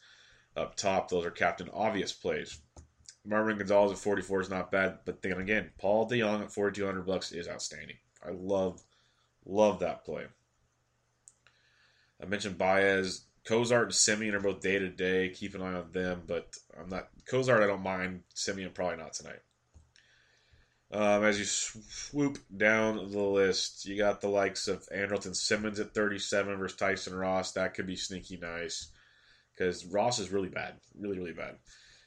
up top. Those are Captain Obvious plays. Marwin Gonzalez at 44 is not bad, but then again, Paul DeJong at 4,200 bucks is outstanding. I love, love that play. I mentioned Baez, Cozart, and Simeon are both day to day. Keep an eye on them, but I'm not Cozart. I don't mind. Simeon probably not tonight. Um, as you swoop down the list, you got the likes of Andrelton Simmons at 37 versus Tyson Ross. That could be sneaky nice because Ross is really bad, really really bad.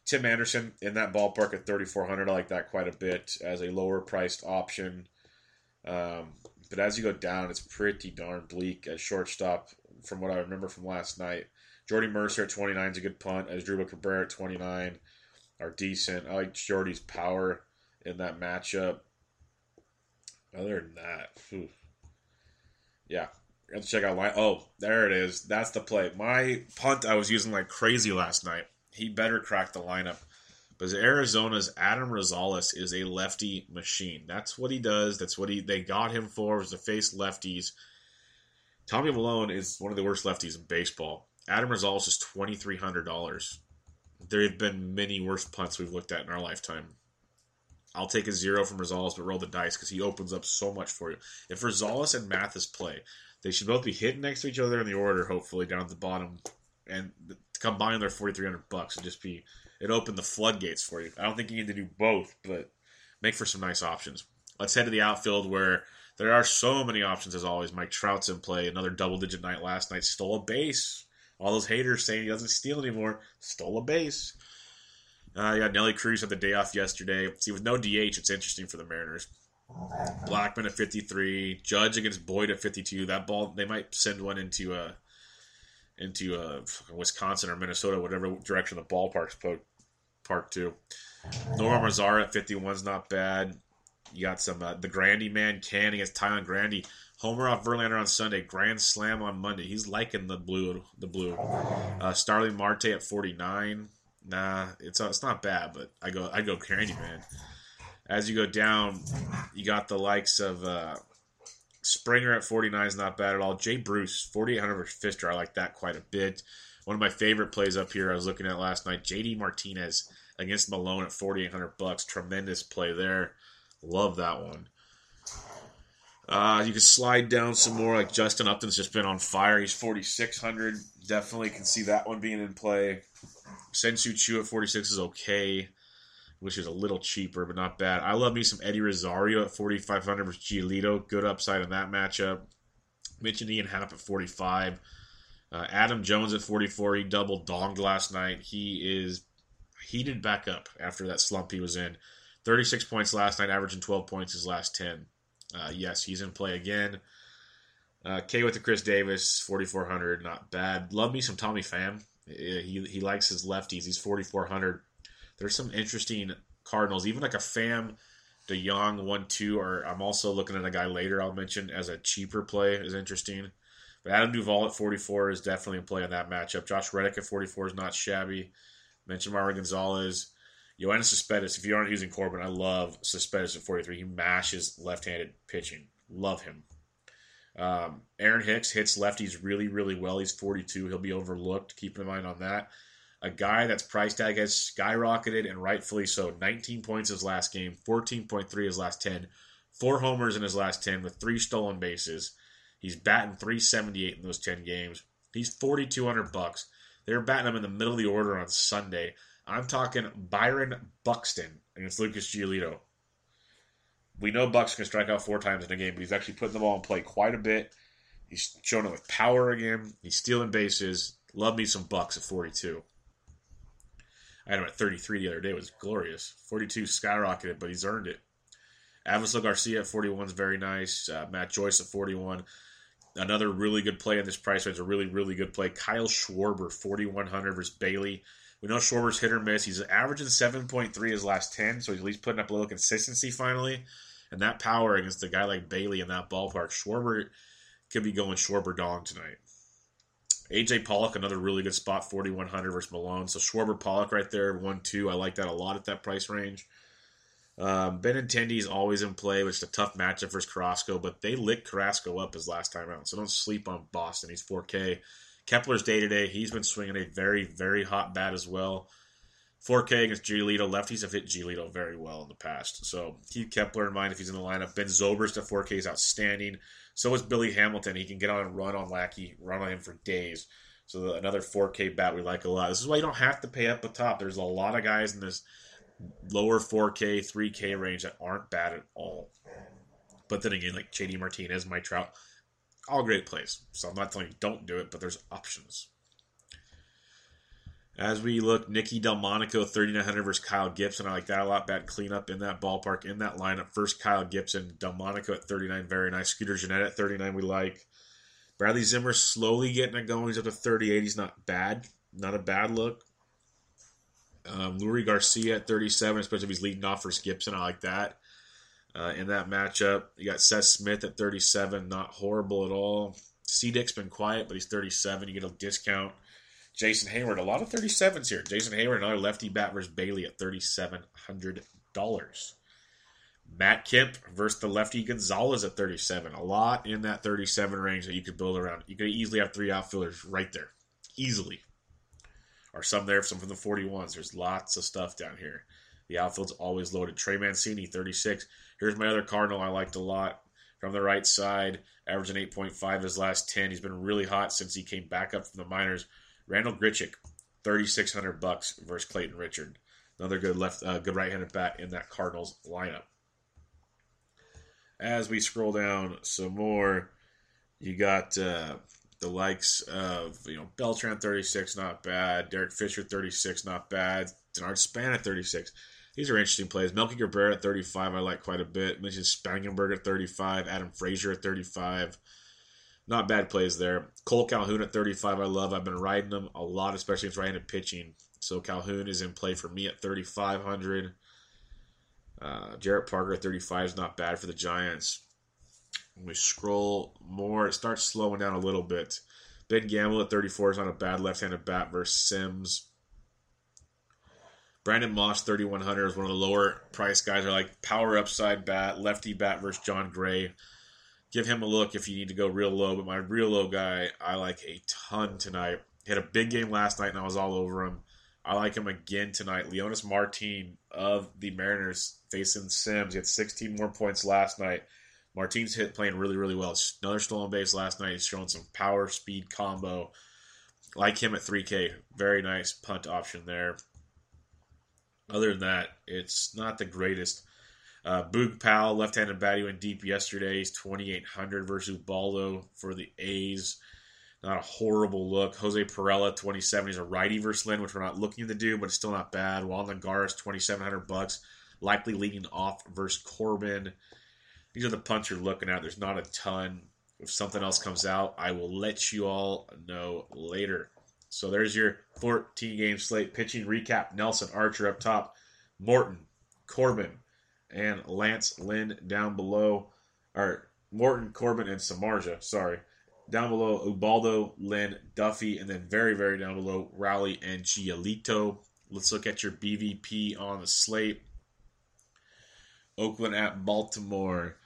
Tim Anderson in that ballpark at 3,400. I like that quite a bit as a lower priced option. Um, but as you go down, it's pretty darn bleak at shortstop from what I remember from last night. Jordy Mercer at 29 is a good punt, Asdrubal Cabrera at 29 are decent. I like Jordy's power in that matchup. Other than that, whew. yeah, I have to check out line. Oh, there it is. That's the play. My punt I was using like crazy last night. He better crack the lineup. Because Arizona's Adam Rosales is a lefty machine. That's what he does. That's what he they got him for was to face lefties. Tommy Milone is one of the worst lefties in baseball. Adam Rosales is twenty three hundred dollars. There have been many worse punts we've looked at in our lifetime. I'll take a zero from Rosales, but roll the dice because he opens up so much for you. If Rosales and Mathis play, they should both be hitting next to each other in the order, hopefully down at the bottom, and combine their forty three hundred bucks and just be it opened the floodgates for you. I don't think you need to do both, but make for some nice options. Let's head to the outfield where there are so many options as always. Mike Trout's in play, another double digit night last night, stole a base. All those haters saying he doesn't steal anymore, stole a base. Uh, you got Nelly Cruz had the day off yesterday. See, with no DH, it's interesting for the Mariners. Blackmon at 53, Judge against Boyd at 52. That ball, they might send one into uh, into uh, Wisconsin or Minnesota, whatever direction the ballpark's po- park to. Nomar Mazara at 51 is not bad. You got some uh, the Grandy man can against Taillon Grandy. Homer off Verlander on Sunday. Grand slam on Monday. He's liking the blue. The blue. Uh, Starling Marte at 49 nah, it's uh, it's not bad, but I go I go Candyman. As you go down, you got the likes of uh, Springer at 49 is not bad at all. Jay Bruce, 4,800 versus Fister. I like that quite a bit. One of my favorite plays up here I was looking at last night, JD Martinez against Milone at 4,800 bucks. Tremendous play there. Love that one. Uh, you can slide down some more. Like Justin Upton's just been on fire. He's 4,600. Definitely can see that one being in play. Shin-Soo Choo at 46 is okay. Which is a little cheaper, but not bad. I love me some Eddie Rosario at 4,500 versus Giolito. Good upside in that matchup. Mentioned Ian Happ at 45. Uh, Adam Jones at 44. He double donged last night. He is heated back up after that slump he was in. 36 points last night, averaging 12 points his last 10. Uh, yes, he's in play again. Uh, K with the Chris Davis, 4,400. Not bad. Love me some Tommy Pham. He, he likes his lefties. He's 4,400 there's some interesting Cardinals, even like a Pham DeJong one two. Or I'm also looking at a guy later I'll mention as a cheaper play is interesting. But Adam Duvall at 44 is definitely a play in that matchup. Josh Reddick at 44 is not shabby. Mentioned Marwin Gonzalez. Joanna Cespedes, if you aren't using Corbin, I love Cespedes at 43. He mashes left handed pitching. Love him. Um, Aaron Hicks hits lefties really, really well. He's 42. He'll be overlooked. Keep in mind on that a guy that's price tag has skyrocketed and rightfully so. 19 points his last game, 14.3 his last 10, four homers in his last 10 with three stolen bases. He's batting 378 in those 10 games. He's 4200 bucks. They're batting him in the middle of the order on Sunday. I'm talking Byron Buxton against Lucas Giolito. We know Bucks can strike out four times in a game, but he's actually putting the ball in play quite a bit. He's showing it with power again. He's stealing bases. Love me some Bucks at 42. I had him at 33 the other day. It was glorious. 42 skyrocketed, but he's earned it. Avisail Garcia at 41 is very nice. Uh, Matt Joyce at 41. Another really good play in this price range. A really, really good play. Kyle Schwarber, 4,100 versus Bailey. We know Schwarber's hit or miss. He's averaging 7.3 his last 10, so he's at least putting up a little consistency finally. And that power against a guy like Bailey in that ballpark, Schwarber could be going Schwarber dong tonight. AJ Pollock, another really good spot, 4,100 versus Milone. So Schwarber Pollock right there, 1 2. I like that a lot at that price range. Um, Benintendi is always in play, which is a tough matchup versus Carrasco, but they lit Carrasco up his last time out. So don't sleep on Boston. He's 4K. Kepler's day to day. He's been swinging a very, very hot bat as well. 4K against Giolito. Lefties have hit Giolito very well in the past. So keep Kepler in mind if he's in the lineup. Ben Zobrist at 4K is outstanding. So is Billy Hamilton. He can get on and run on Lackey, run on him for days. So another 4K bat we like a lot. This is why you don't have to pay up the top. There's a lot of guys in this lower 4K, 3K range that aren't bad at all. But then again, like JD Martinez, Mike Trout, all great plays. So I'm not telling you don't do it, but there's options. As we look, Nicky Delmonico, 3,900 versus Kyle Gibson. I like that a lot. Bad cleanup in that ballpark, in that lineup. First, Kyle Gibson. Delmonico at 39, very nice. Scooter Gennett at 39, we like. Bradley Zimmer slowly getting it going. He's up to 38. He's not bad. Not a bad look. Um, Leury Garcia at 37, especially if he's leading off versus Gibson. I like that. Uh, in that matchup, you got Seth Smith at 37. Not horrible at all. C Dick's been quiet, but he's 37. You get a discount. Jason Heyward, a lot of 37s here. Jason Heyward, another lefty bat versus Bailey at $3,700. Matt Kemp versus the lefty Gonzalez at 37. A lot in that 37 range that you could build around. You could easily have three outfielders right there. Easily. Or some there, some from the 41s. There's lots of stuff down here. The outfield's always loaded. Trey Mancini, 36. Here's my other Cardinal I liked a lot. From the right side, averaging 8.5 his last 10. He's been really hot since he came back up from the minors. Randal Grichuk, thirty six hundred bucks versus Clayton Richard. Another good left, uh, good right-handed bat in that Cardinals lineup. As we scroll down some more, you got uh, the likes of you know Beltran thirty six, not bad. Derek Fisher thirty six, not bad. Denard Span at thirty six. These are interesting plays. Melky Cabrera at 35, I like quite a bit. Mentioned Spangenberg at 35, Adam Frazier at 35. Not bad plays there. Cole Calhoun at 35, I love. I've been riding him a lot, especially if right-handed pitching. So Calhoun is in play for me at 3,500. Uh, Jarrett Parker at 35 is not bad for the Giants. When we scroll more, it starts slowing down a little bit. Ben Gamel at 34 is not a bad left-handed bat versus Sims. Brandon Moss, 3,100 is one of the lower price guys. Are like power upside bat, lefty bat versus Jon Gray. Give him a look if you need to go real low. But my real low guy, I like a ton tonight. Had a big game last night, and I was all over him. I like him again tonight. Leonys Martin of the Mariners facing Sims. He had 16 more points last night. Martin's hit playing really, really well. Another stolen base last night. He's showing some power speed combo. Like him at 3K. Very nice punt option there. Other than that, it's not the greatest. Uh, Boog Powell, left-handed batter, went deep yesterday. He's 2,800 versus Baldo for the A's. Not a horrible look. Jose Pirela, 27. He's a righty versus Lynn, which we're not looking to do, but it's still not bad. Juan Lagares, 2,700 bucks. Likely leading off versus Corbin. These are the punts you're looking at. There's not a ton. If something else comes out, I will let you all know later. So there's your 14 game slate pitching recap. Nelson Archer up top, Morton, Corbin, and Lance Lynn down below. Or Morton, Corbin, and Samardzija. Sorry. Down below, Ubaldo, Lynn, Duffy, and then very, very down below, Rowley and Giolito. Let's look at your BVP on the slate. Oakland at Baltimore.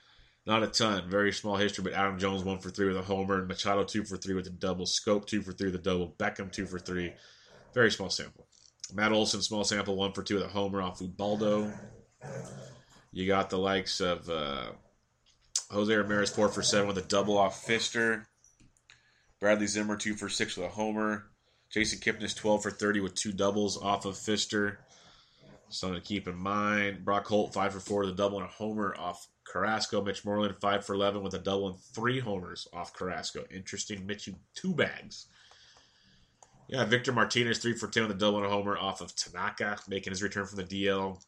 Not a ton, very small history, but Adam Jones one for three with a homer, and Machado two for three with a double, Schoop two for three with a double, Beckham two for three. Very small sample. Matt Olson, small sample, one for two with a homer off Ubaldo. You got the likes of uh, Jose Ramirez four for seven with a double off Fister. Bradley Zimmer two for six with a homer. Jason Kipnis twelve for thirty with two doubles off of Fister. Something to keep in mind. Brock Holt five for four with a double and a homer off Carrasco. Mitch Moreland, 5 for 11 with a double and three homers off Carrasco. Interesting. Mitch, you two bags. Yeah, Victor Martinez, 3 for 10 with a double and a homer off of Tanaka, making his return from the DL.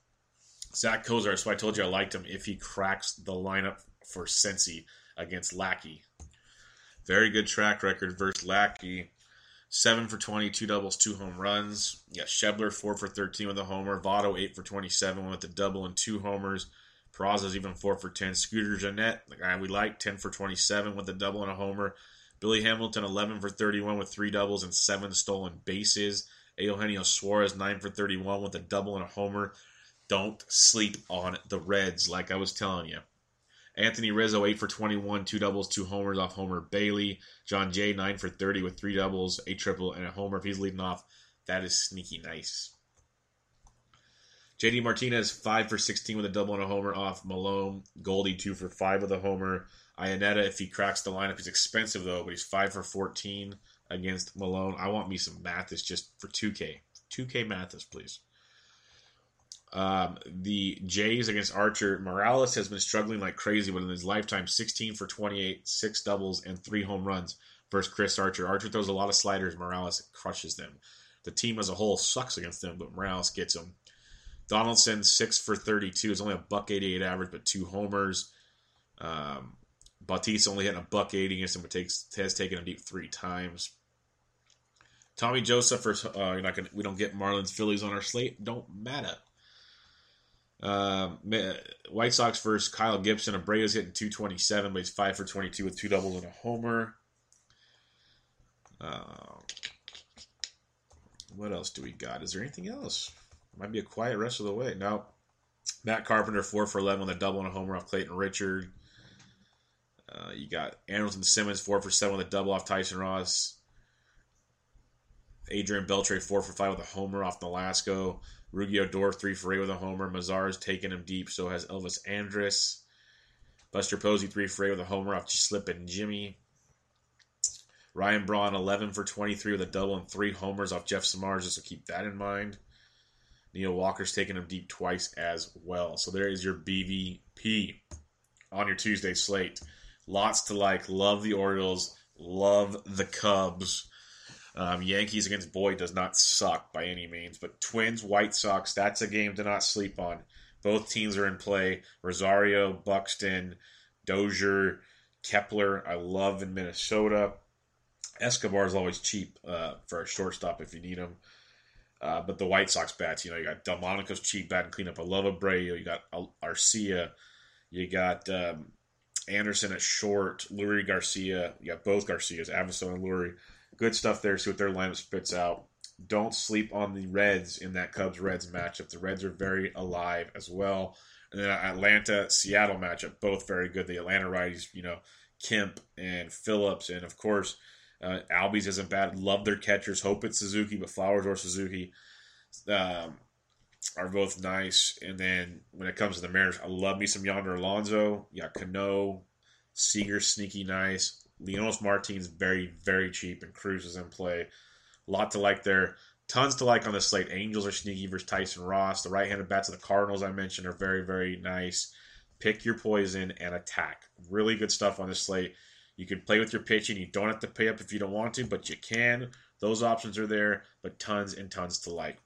Zack Cozart, so I told you I liked him if he cracks the lineup for Cincy against Lackey. Very good track record versus Lackey. 7 for 20, two doubles, two home runs. Yeah, Schebler, 4 for 13 with a homer. Votto, 8 for 27 with a double and two homers. Peraza's even 4 for 10. Scooter Gennett, the guy we like, 10 for 27 with a double and a homer. Billy Hamilton, 11 for 31 with three doubles and seven stolen bases. Eugenio Suarez, 9 for 31 with a double and a homer. Don't sleep on the Reds, like I was telling you. Anthony Rizzo, 8 for 21, two doubles, two homers off Homer Bailey. Jon Jay, 9 for 30 with three doubles, a triple, and a homer. If he's leading off, that is sneaky nice. JD Martinez, 5 for 16 with a double and a homer off Milone. Goldie, 2 for 5 with a homer. Iannetta, if he cracks the lineup, he's expensive though, but he's 5 for 14 against Milone. I want me some Mathis just for 2K. 2K Mathis, please. Um, the Jays against Archer. Morales has been struggling like crazy, but in his lifetime, 16 for 28, six doubles, and three home runs versus Chris Archer. Archer throws a lot of sliders. Morales crushes them. The team as a whole sucks against them, but Morales gets them. Donaldson six for thirty-two. It's only a buck eighty-eight average, but two homers. Um, Bautista only hitting a buck eighty against him, but takes has taken him deep three times. Tommy Joseph, for, uh, you're not gonna. We don't get Marlins Phillies on our slate. Don't matter. Uh, White Sox versus Kyle Gibson. Abreu's hitting 227, but he's 5 for 22 with two doubles and a homer. Uh, what else do we got? Is there anything else? Might be a quiet rest of the way. No. Matt Carpenter, 4 for 11 with a double and a homer off Clayton Richard. Uh, you got Andrelton Simmons, 4 for 7 with a double off Tyson Ross. Adrian Beltre, 4 for 5 with a homer off Nolasco. Rougned Odor, 3 for 8 with a homer. Mazar's taking him deep, so has Elvis Andrus. Buster Posey, 3 for 8 with a homer off Slip Jimmy. Ryan Braun, 11 for 23 with a double and 3 homers off Jeff Samardzija, so keep that in mind. Neil Walker's taking him deep twice as well. So there is your BVP on your Tuesday slate. Lots to like. Love the Orioles. Love the Cubs. Um, Yankees against Boyd does not suck by any means, but Twins, White Sox, that's a game to not sleep on. Both teams are in play. Rosario, Buxton, Dozier, Kepler, I love in Minnesota. Escobar is always cheap uh, for a shortstop if you need him. Uh, but the White Sox bats, you know, you got Delmonico's cheap bat and cleanup. I love Abreu. You got Arcia. You got um, Anderson at short. Leury Garcia. You got both Garcias, Avisail and Leury. Good stuff there. See what their lineup spits out. don't sleep on the Reds in that Cubs Reds matchup. The Reds are very alive as well. And then Atlanta Seattle matchup, both very good. The Atlanta righties, you know, Kemp and Phillips, and of course, uh, Albies isn't bad. Love their catchers. Hope it's Suzuki, but Flowers or Suzuki um, are both nice. And then when it comes to the Mariners, I love me some Yonder Alonso. Yeah, Cano, Seager, sneaky nice. Leonys Martin's very, very cheap, and Cruz is in play. A lot to like there. Tons to like on the slate. Angels are sneaky versus Tyson Ross. The right-handed bats of the Cardinals I mentioned are very, very nice. Pick your poison and attack. Really good stuff on this slate. You can play with your pitching. You don't have to pay up if you don't want to, but you can. Those options are there, but tons and tons to like.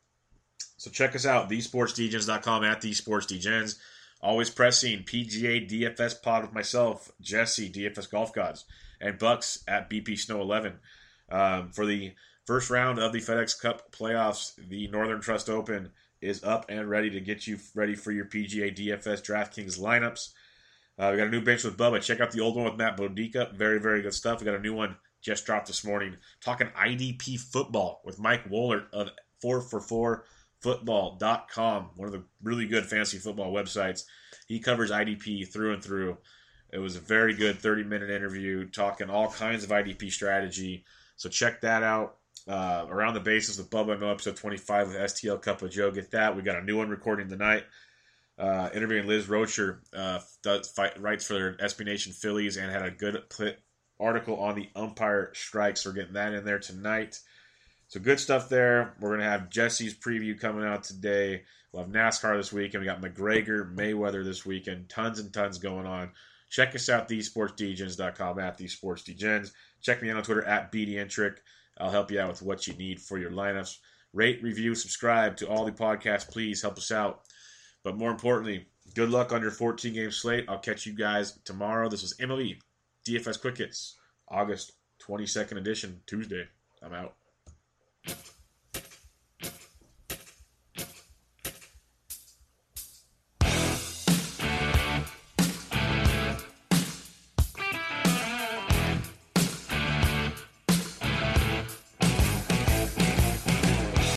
So check us out, thesportsdgens.com at thesportsdgens. Always pressing PGA DFS pod with myself, Jesse, DFS Golf Gods, and Bucks at BP Snow 11. Um, for the first round of the FedEx Cup playoffs, the Northern Trust Open is up and ready to get you ready for your PGA DFS DraftKings lineups. Uh, we got a new bench with Bubba. Check out the old one with Matt Bodica. Very, very good stuff. We got a new one just dropped this morning. Talking IDP football with Mike Wohlert of 4for4 football.com, one of the really good fantasy football websites. He covers IDP through and through. It was a very good 30 minute interview talking all kinds of IDP strategy. So check that out. Uh, around the bases with Bubba No episode 25 with STL Cup of Joe. Get that. We got a new one recording tonight. Uh, interviewing Liz Rocher, uh, does fight, writes for SB Nation Phillies and had a good article on the umpire strikes. We're getting that in there tonight. So good stuff there. We're gonna have Jesse's preview coming out today. We'll have NASCAR this week, and we got McGregor Mayweather this weekend. Tons and tons going on. Check us out, thesportsdgens.com at thesportsdgens. Check me out on Twitter at BDNtrick. I'll help you out with what you need for your lineups. Rate, review, subscribe to all the podcasts. Please help us out. But more importantly, good luck on your 14 game slate. I'll catch you guys tomorrow. This is MLB DFS Quick Hits, August 22nd edition, Tuesday. I'm out. Thank you.